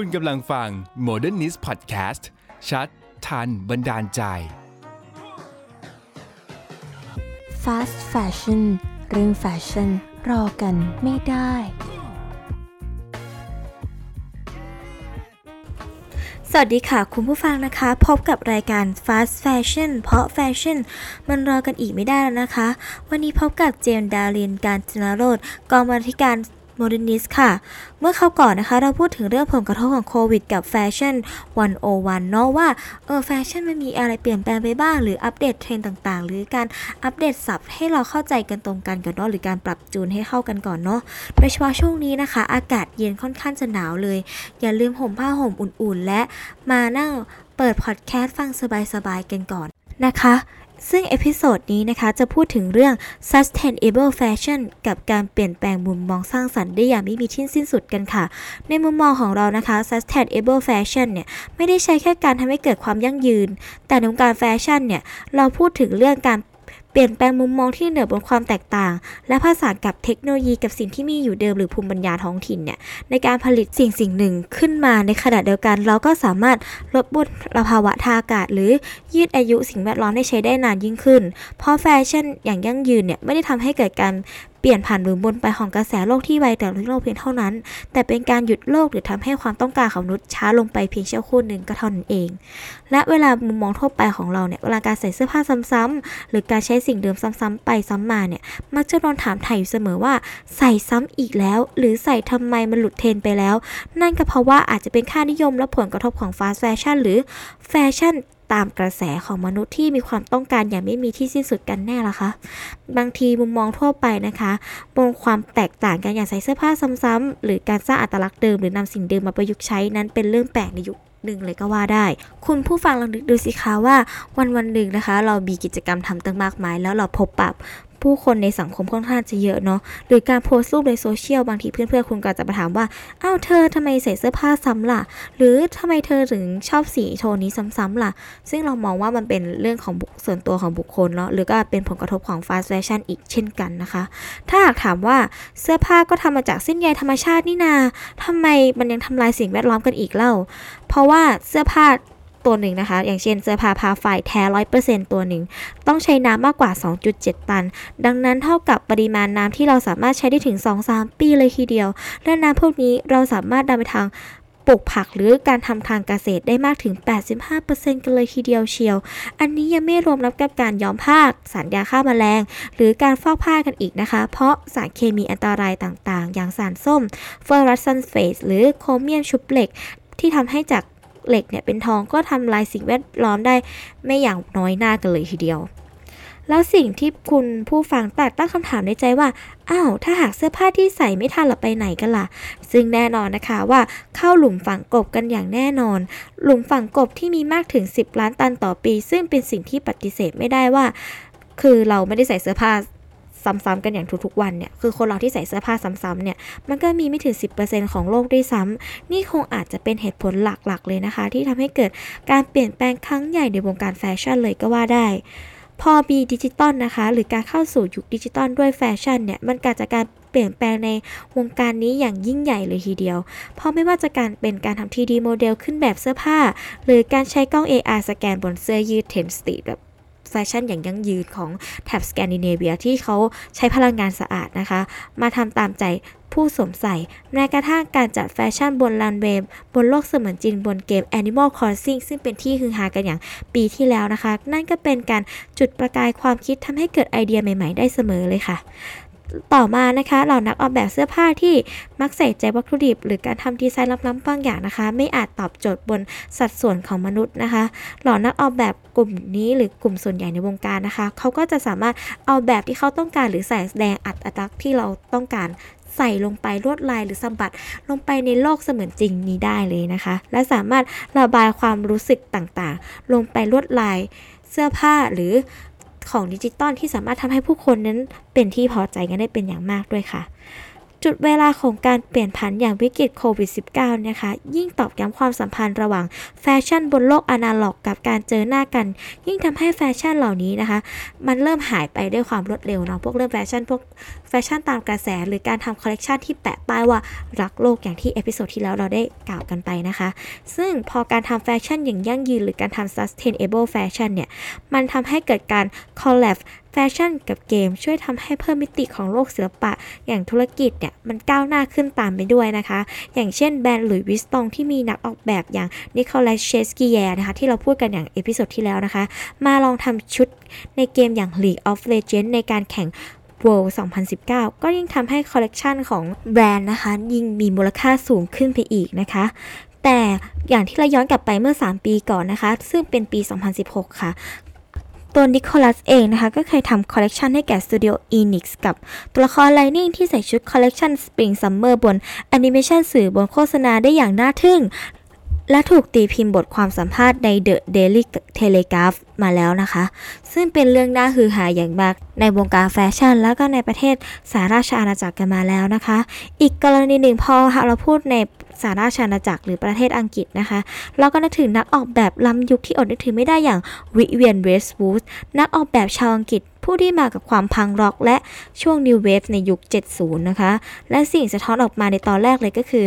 คุณกำลังฟัง Modernist Podcast ชัด ทัน บันดาลใจ Fast Fashion เรื่องแฟชั่นรอกันไม่ได้ สวัสดีค่ะคุณผู้ฟังนะคะ พบกับรายการ Fast Fashion เพราะแฟชั่นมันรอกันอีกไม่ได้แล้วนะคะ วันนี้พบกับเจมส์ดารินการจนาโรดกองบรรณาธิการ Modernist ค่ะ เมื่อคราวก่อนนะคะ เราพูดถึงเรื่องผลกระทบของโควิดกับแฟชั่น 101 เนาะว่าเออแฟชั่นมันมีอะไรเปลี่ยนแปลงไปบ้าง หรืออัปเดตเทรนด์ต่างๆ หรือการอัปเดตศัพท์ให้เราเข้าใจกันตรงกันก่อนเนาะหรือการปรับจูนให้เข้ากันก่อนเนาะโดยเฉพาะช่วงนี้นะคะ อากาศเย็นค่อนข้างจะหนาวเลย อย่าลืมห่มผ้าห่มอุ่นๆ และมานั่งเปิดพอดแคสต์ฟังสบายๆกันก่อนนะคะ ซึ่ง episode นี้นะคะจะพูดถึงเรื่อง sustainable fashion กับการเปลี่ยนแปลงมุมมองสร้างสรรค์ได้อย่างไม่มีที่สิ้นสุดกันค่ะ ในมุมมองของเรานะคะ sustainable fashion เนี่ยไม่ได้ใช่แค่การทำให้เกิดความยั่งยืน แต่ในวงการแฟชั่นเนี่ยเราพูดถึงเรื่องการ เปลี่ยนแปลงมุมมองที่เหนือบนความแตกต่าง และผสานกับเทคโนโลยีกับสิ่งที่มีอยู่เดิมหรือภูมิปัญญาท้องถิ่นเนี่ยในการผลิตสิ่งสิ่งหนึ่งขึ้นมาในขณะเดียวกัน เราก็สามารถลดมลภาวะทางอากาศ หรือยืดอายุสิ่งแวดล้อมให้ใช้ได้นานยิ่งขึ้น เพราะแฟชั่นอย่างยั่งยืนเนี่ยไม่ได้ทำให้เกิดการ เปลี่ยนผ่านหรือบนไปของกระแสโลกที่ไวแต่โลกเพียงเท่านั้น แต่เป็นการหยุดโลกหรือทำให้ความต้องการของมนุษย์ช้าลงไปเพียงเชั่วครู่หนึ่งก็เท่านั้นเอง และเวลามุมมองทั่วไปของเราเนี่ยเวลาการใส่เสื้อผ้าซ้ำๆหรือการใช้สิ่งเดิมซ้ำๆไปซ้ำมาเนี่ยมักจะโดนถามไถ่อยู่เสมอว่า ใส่ซ้ำอีกแล้ว หรือใส่ทำไมมันหลุดเทรนไปแล้ว นั่นก็เพราะว่าอาจจะเป็นค่านิยมและผลกระทบของฟาสต์แฟชั่นหรือแฟชั่น ตามกระแสของมนุษย์ที่มีความต้องการอย่างไม่มีที่สิ้นสุดกันแน่ละคะ บางทีมุมมองทั่วไปนะคะบนความแตกต่างกันอย่างใส่เสื้อผ้าซ้ำๆหรือการสร้างอัตลักษณ์เดิมหรือนำสิ่งเดิมมาประยุกต์ใช้นั้นเป็นเรื่องแปลกในยุคหนึ่งเลยก็ว่าได้ คุณผู้ฟังลองนึกดูสิคะว่าวันวันหนึ่งนะคะ เรามีกิจกรรมทำตั้งมากมาย แล้วเราพบปะ ผู้คนในสังคมค่อนข้างจะเยอะเนาะหรือการโพสต์รูปในโซเชียลบางทีเพื่อนๆคุณก็จะมาถามว่าอ้าวเธอทำไมใส่เสื้อผ้าซ้ำล่ะ หรือทำไมเธอถึงชอบสีโทนนี้ซ้ำๆล่ะ ซึ่งเรามองว่ามันเป็นเรื่องของส่วนตัวของบุคคลเนาะหรือก็เป็นผลกระทบของ fast fashion อีกเช่นกันนะคะ ถ้าหากถามว่าเสื้อผ้าก็ทำมาจากเส้นใยธรรมชาตินี่นาทำไมมันยังทำลายสิ่งแวดล้อมกันอีกเล่า เพราะว่าเสื้อผ้า ตัวหนึ่งนะคะ อย่างเช่นเสื้อผ้าผ้าฝ้ายแท้ร้อยเปอร์เซ็นต์ตัวหนึ่ง ต้องใช้น้ำมากกว่า 2.7 ตัน ดังนั้นเท่ากับปริมาณน้ำที่เราสามารถใช้ได้ถึง 2-3 ปีเลยทีเดียว และน้ำพวกนี้เราสามารถนำไปทางปลูกผักหรือการทำทางเกษตรได้มากถึง 85%กันเลยทีเดียวเชียว อันนี้ยังไม่รวมรับกับการย้อมผ้าสารยาฆ่าแมลง หรือการฟอกผ้ากันอีกนะคะ เพราะสารเคมีอันตรายต่างๆ อย่างสารส้มเฟอร์รัสซันเฟสหรือโครเมียมชุบเหล็กที่ทำให้จาก เหล็กเนี่ยเป็นทองก็ทำลายสิ่งแวดล้อมได้ไม่อย่างน้อยหน้ากันเลยทีเดียว แล้วสิ่งที่คุณผู้ฟังตัดตั้งคำถามในใจว่าอ้าวถ้าหากเสื้อผ้าที่ใส่ไม่ทันเราไปไหนกันล่ะ ซึ่งแน่นอนนะคะว่าเข้าหลุมฝังกบกันอย่างแน่นอน หลุมฝังกบที่มีมากถึง 10 ล้านตันต่อปี ซึ่งเป็นสิ่งที่ปฏิเสธไม่ได้ว่าคือเราไม่ได้ใส่เสื้อผ้า ซ้ำๆกันอย่างทุกๆวันเนี่ยคือคนเราที่ใส่เสื้อผ้าซ้ำๆเนี่ยมันก็มีไม่ถึง 10%ของโลกด้วยซ้ำนี่คงอาจจะเป็นเหตุผลหลักๆเลยนะคะ ที่ทำให้เกิดการเปลี่ยนแปลงครั้งใหญ่ในวงการแฟชั่นเลยก็ว่าได้พอมีดิจิตอลนะคะ หรือการเข้าสู่ยุคดิจิตอลด้วยแฟชั่นเนี่ย มันเกิดจากการเปลี่ยนแปลงในวงการนี้อย่างยิ่งใหญ่เลยทีเดียว เพราะไม่ว่าจะการเป็นการทำ 3D โมเดลขึ้นแบบเสื้อผ้า หรือการใช้กล้อง AR สแกนบนเสื้อยืดเทนสตีแบบ แฟชั่นอย่างยั่งยืนของแถบสแกนดิเนเวียที่เขาใช้พลังงานสะอาดนะคะ มาทำตามใจผู้สวมใส่แม้กระทั่งการจัดแฟชั่นบนลันเวย์บนโลกเสมือนจริงบนเกม Animal Crossing ซึ่งเป็นที่ฮือฮากันอย่างปีที่แล้วนะคะ นั่นก็เป็นการจุดประกายความคิดทำให้เกิดไอเดียใหม่ ๆ ได้เสมอเลยค่ะ ต่อมานะคะเหล่านักออกแบบเสื้อผ้าที่มักใส่ใจวัตถุดิบ หรือการทำดีไซน์ล้ำๆบางอย่างนะคะ ไม่อาจตอบโจทย์บนสัดส่วนของมนุษย์นะคะ เหล่านักออกแบบกลุ่มนี้หรือกลุ่มส่วนใหญ่ในวงการนะคะ เขาก็จะสามารถเอาแบบที่เขาต้องการหรือใส่แสดงอัตลักษณ์ที่เราต้องการใส่ลงไปลวดลายหรือสมผัสลงไปในโลกเสมือนจริงนี้ได้เลยนะคะ และสามารถระบายความรู้สึกต่างๆ ลงไปลวดลายเสื้อผ้าหรือ ของดิจิตอลที่สามารถทำให้ผู้คนนั้นเป็นที่พอใจกันได้เป็นอย่างมากด้วยค่ะ จุดเวลาของการเปลี่ยนผันอย่างวิกฤตโควิด -19 นะคะ ยิ่งตอกย้ำความสัมพันธ์ระหว่างแฟชั่นบนโลกอนาล็อก กับการเจอหน้ากัน ยิ่งทำให้แฟชั่นเหล่านี้นะคะ มันเริ่มหายไปด้วยความรวดเร็วเนาะพวกเรื่องแฟชั่นพวกแฟชั่นตามกระแส หรือการทำคอลเลกชันที่แปะป้ายว่ารักโลกอย่างที่ episode ที่แล้วเราได้กล่าวกันไปนะคะ ซึ่งพอการทำแฟชั่นอย่างยั่งยืน หรือการทำ sustainable fashion เนี่ยมันทำให้เกิดการ collab แฟชั่นกับเกมช่วยทำให้เพิ่มมิติของโลกศิลปะ อย่างธุรกิจเนี่ยมันก้าวหน้าขึ้นตามไปด้วยนะคะ อย่างเช่นแบรนด์หลุยส์วิสตองที่มีนักออกแบบอย่างนิโคลัสเชสกิเยนะคะที่เราพูดกันอย่าง episode ที่แล้วนะคะ มาลองทำชุดในเกมอย่าง League of Legends ในการแข่ง World 2019 ก็ยิ่งทำให้คอลเลกชันของแบรนด์นะคะ ยิ่งมีมูลค่าสูงขึ้นไปอีกนะคะ แต่อย่างที่เราย้อนกลับไปเมื่อ 3 ปีก่อนนะคะ ซึ่งเป็นปี 2016 ค่ะ ตัวนิโคลัสเองนะคะ ก็เคยทำคอลเลกชันให้แก่สตูดิโอ Enix กับตัวละคร Lightning ที่ใส่ชุดคอลเลกชัน Spring Summer บนแอนิเมชันสื่อบนโฆษณาได้อย่างน่าทึ่ง และถูกตีพิมพ์บทความสัมภาษณ์ใน The Daily Telegraph มาแล้วนะคะ ซึ่งเป็นเรื่องน่าฮือฮาอย่างมาก ในวงการแฟชั่น แล้วก็ในประเทศสหราชอาณาจักรกันมาแล้วนะคะ อีกกรณีหนึ่งพอเราพูดใน สหราชอาณาจักรหรือประเทศอังกฤษนะคะเราก็นึกถึงนักออกแบบล้ำยุคที่อดนึกถึงไม่ได้อย่างวิเวียนเวสต์วูดนักออกแบบชาวอังกฤษผู้ที่มากับความพังร็อกและช่วง New Wave ในยุค 70 นะคะ และสิ่งสะท้อนออกมาในตอนแรกเลยก็คือ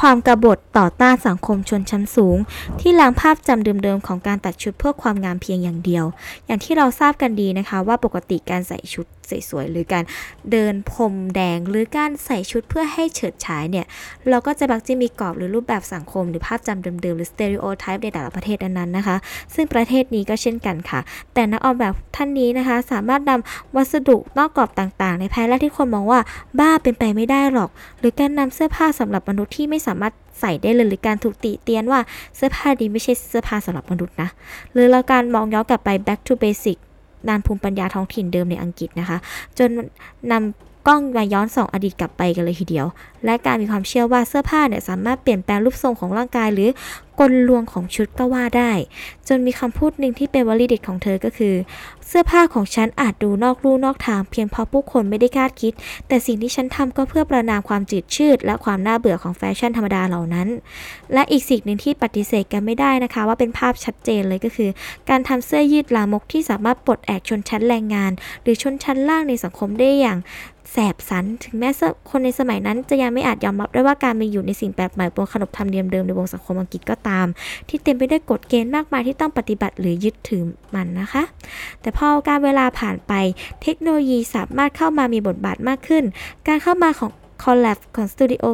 ความกบฏต่อต้านสังคมชนชั้นสูง ที่ล้างภาพจำเดิมๆของการตัดชุดเพื่อความงามเพียงอย่างเดียว อย่างที่เราทราบกันดีนะคะว่าปกติการใส่ชุด สวยๆ หรือการเดินพรมแดง หรือการใส่ชุดเพื่อให้เฉิดฉายเนี่ย เราก็จะบักจะมีกรอบหรือรูปแบบสังคม หรือภาพจำเดิมๆ หรือสเตอริโอไทป์ในแต่ละประเทศนั้นๆนะคะ ซึ่งประเทศนี้ก็เช่นกันค่ะ แต่นักออกแบบท่านนี้นะคะ สามารถนำวัสดุนอกกรอบต่างๆ ในภายแรกที่คนมองว่าบ้าเป็นไปไม่ได้หรอก หรือการนำเสื้อผ้าสำหรับมนุษย์ที่ไม่สามารถใส่ได้เลยหรือการถูกติเตียนว่าเสื้อผ้าดีไม่ใช่เสื้อผ้าสำหรับมนุษย์นะ หรือเราการมองย้อนกลับไป back to basic นานภูมิปัญญาท้องถิ่นเดิมในอังกฤษนะคะ จนนำ กล้องมาย้อนส่องอดีตกลับไปกันเลยทีเดียว และการมีความเชื่อว่าเสื้อผ้าเนี่ยสามารถเปลี่ยนแปลงรูปทรงของร่างกายหรือกลลวงของชุดก็ว่าได้ จนมีคำพูดหนึ่งที่เป็นวลีเด็ดของเธอก็คือ เสื้อผ้าของฉันอาจดูนอกลู่นอกทาง เพียงเพราะผู้คนไม่ได้คาดคิด แต่สิ่งที่ฉันทำก็เพื่อประนามความจืดชืด และความน่าเบื่อของแฟชั่นธรรมดาเหล่านั้น และอีกสิ่งหนึ่งที่ปฏิเสธกันไม่ได้นะคะ ว่าเป็นภาพชัดเจนเลยก็คือ การทำเสื้อยืดลามกที่สามารถปลดแอกชนชั้นแรงงาน หรือชนชั้นล่างในสังคมได้อย่าง แสบสัน ถึงแม้คนในสมัยนั้นจะยังไม่อาจยอมรับได้ว่าการมีอยู่ในสิ่งแปลกใหม่บนขนบธรรมเนียมเดิมในวงสังคมอังกฤษก็ตาม ที่เต็มไปด้วยกฎเกณฑ์มากมายที่ต้องปฏิบัติหรือยึดถือมันนะคะ แต่พอการเวลาผ่านไป เทคโนโลยีสามารถเข้ามามีบทบาทมากขึ้น การเข้ามาของคอลแลบของสตูดิโอ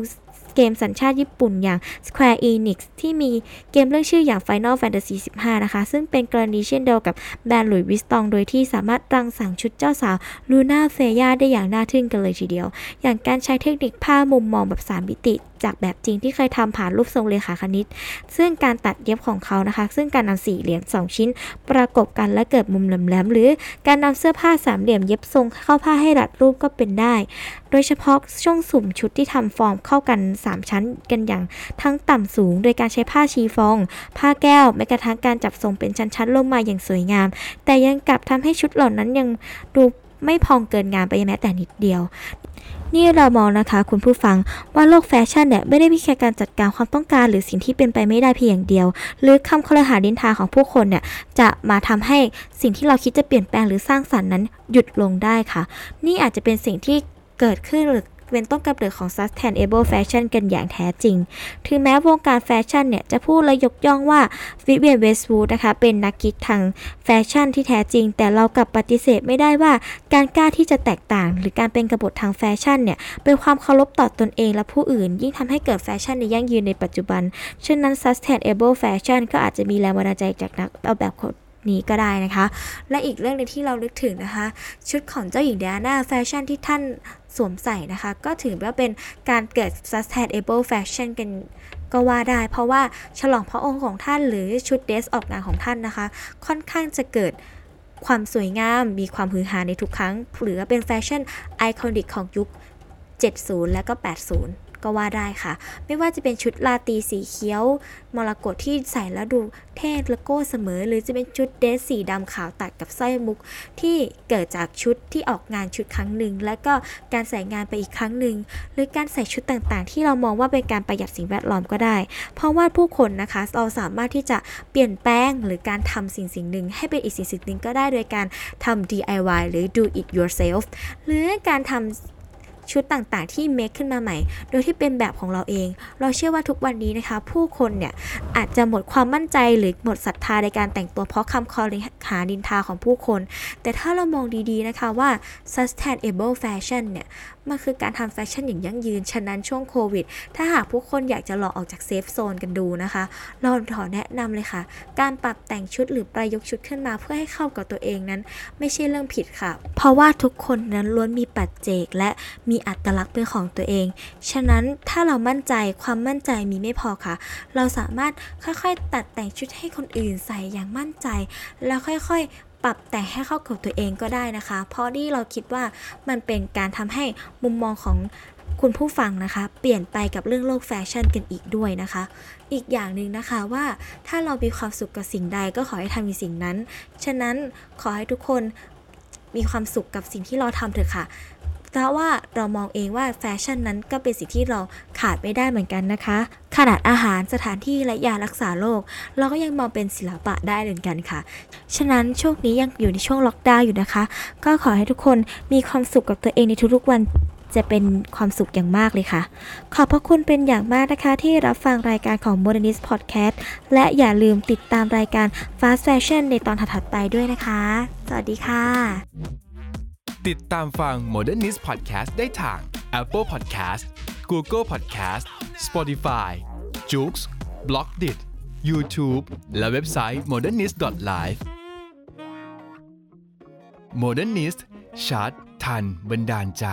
เกมสัญชาติญี่ปุ่นอย่าง Square Enix ที่มีเกมเลื่องชื่ออย่าง Final Fantasy 15 นะคะ ซึ่งเป็นกรณีเช่นเดียวกับแบรนด์หลุยส์วิสตอง โดยที่สามารถรังสรรค์ชุดเจ้าสาวลูน่าเฟรย่าได้อย่างน่าทึ่งกันเลยทีเดียว อย่างการใช้เทคนิคผ้ามุมมองแบบ 3 มิติจากแบบจริงที่เคยทำผ่านรูปทรงเลขาคณิต ซึ่งการตัดเย็บของเขานะคะ ซึ่งการนำสี่เหลี่ยม2ชิ้น ประกบกันและเกิดมุมแหลมๆหรือการนำเสื้อผ้าสามเหลี่ยมเย็บทรงเข้าผ้าให้รัดรูปก็เป็นได้ โดยเฉพาะช่วงสุ่มชุดที่ทำฟอร์มเข้ากัน 3 ชั้นกันอย่างทั้งต่ำสูง โดยการใช้ผ้าชีฟอง ผ้าแก้วแม้กระทั่งการจับทรงเป็นชั้นๆลงมาอย่างสวยงาม แต่ยังกลับทำให้ชุดเหล่านั้นยังดูไม่พองเกินงามไปแม้แต่นิดเดียว นี่เรามองนะคะคุณผู้ฟังว่าโลกแฟชั่นเนี่ยไม่ได้มีแค่การจัดการความต้องการ หรือสิ่งที่เป็นไปไม่ได้เพียงอย่างเดียว หรือคำคลหาดินทาของผู้คนเนี่ยจะมาทำให้สิ่งที่เราคิดจะเปลี่ยนแปลงหรือสร้างสรรค์นั้นหยุดลงได้ค่ะ นี่อาจจะเป็นสิ่งที่เกิดขึ้นหรือ เป็นต้นกำเนิดของ sustainable fashion กันอย่างแท้จริง ถึงแม้วงการแฟชั่นเนี่ย จะพูดและยกย่องว่าวิเวียนเวสต์วูดนะคะ เป็นนักคิดทางแฟชั่นที่แท้จริง แต่เรากลับปฏิเสธไม่ได้ว่าการกล้าที่จะแตกต่าง หรือการเป็นกบฏทางแฟชั่นเนี่ย เป็นความเคารพต่อตนเองและผู้อื่น ยิ่งทำให้เกิดแฟชั่นในยั่งยืนในปัจจุบันฉะนั้น sustainable fashion ก็อาจจะมีแรงบันดาลใจจากนักออกแบบค นี้ก็ได้นะคะ และอีกเรื่องหนึ่งที่เรานึกถึงนะคะ ชุดของเจ้าหญิงเดียนาแฟชั่นที่ท่านสวมใส่นะคะ ก็ถือว่าเป็นการเกิด sustainable fashion กันก็ว่าได้ เพราะว่าฉลองพระองค์ของท่านหรือชุดเดรสออกงานของท่านนะคะ ค่อนข้างจะเกิดความสวยงาม มีความฮือฮาในทุกครั้ง หรือเป็นแฟชั่น iconic ของยุค 70 และก็ 80 ก็ว่าได้ค่ะ ไม่ว่าจะเป็นชุดราตรีสีเขียวมรกตที่ใส่แล้วดูเท่และโก้เสมอ หรือจะเป็นชุดเดรสสีดำขาวตัดกับสร้อยมุก ที่เกิดจากชุดที่ออกงานชุดครั้งหนึ่ง แล้วก็การใส่งานไปอีกครั้งหนึ่ง หรือการใส่ชุดต่างๆ ที่เรามองว่าเป็นการประหยัดสิ่งแวดล้อมก็ได้ เพราะว่าผู้คนนะคะเราสามารถที่จะเปลี่ยนแปลงหรือการทำสิ่งสิ่งหนึ่งให้เป็นอีกสิ่งสิ่งหนึ่งก็ได้โดยการทำ DIY หรือ do it yourself หรือการทำ ชุดต่างๆ ที่เมคขึ้นมาใหม่ โดยที่เป็นแบบของเราเอง เราเชื่อว่าทุกวันนี้นะคะ ผู้คนเนี่ยอาจจะหมดความมั่นใจหรือหมดศรัทธาในการแต่งตัวเพราะคำครหานินทาของผู้คน แต่ถ้าเรามองดีๆนะคะว่า sustainable fashion เนี่ย มันคือการทำแฟชั่นอย่างยั่งยืน ฉะนั้นช่วงโควิด ถ้าหากผู้คนอยากจะลองออกจาก safe zone กันดูนะคะ เราขอแนะนำเลยค่ะ การปรับแต่งชุดหรือประยุกต์ชุดขึ้นมาเพื่อให้เข้ากับตัวเองนั้น ไม่ใช่เรื่องผิดค่ะ เพราะว่าทุกคนนั้นล้วนมีปัจเจก และมีอัตลักษณ์เป็นของตัวเอง ฉะนั้นถ้าเรามั่นใจความมั่นใจมีไม่พอค่ะ เราสามารถค่อยๆ ตัดแต่งชุดให้คนอื่นใส่อย่างมั่นใจ แล้วค่อยๆ ปรับแต่งให้เข้ากับตัวเองก็ได้นะคะ เพราะนี่เราคิดว่ามันเป็นการทำให้มุมมองของคุณผู้ฟังนะคะ เปลี่ยนไปกับเรื่องโลกแฟชั่นกันอีกด้วยนะคะ อีกอย่างหนึ่งนะคะว่าถ้าเรามีความสุขกับสิ่งใดก็ขอให้ทำในสิ่งนั้น ฉะนั้นขอให้ทุกคนมีความสุขกับสิ่งที่เราทำเถอะค่ะ พราะว่าเรามองเองว่าแฟชั่นนั้นก็เป็นสิ่งที่เราขาดไม่ได้เหมือนกันนะคะ ขนาดอาหารสถานที่และยารักษาโรคเราก็ยังมองเป็นศิลปะได้เหมือนกันค่ะ ฉะนั้นช่วงนี้ยังอยู่ในช่วงล็อกดาวน์อยู่นะคะ ก็ขอให้ทุกคนมีความสุขกับตัวเองในทุกๆวันจะเป็นความสุขอย่างมากเลยค่ะ ขอบพระคุณเป็นอย่างมากนะคะ ที่รับฟังรายการของ Modernist Podcast และอย่าลืมติดตามรายการ Fast Fashion ในตอนถัดๆไปด้วยนะคะ สวัสดีค่ะ ติดตามฟัง Modernist Podcast ได้ทาง Apple Podcast Google Podcast Spotify j o o x b l o g d i t YouTube และเว็บไซต์ modernist.live Modernist ชัดทันบันดาลใจ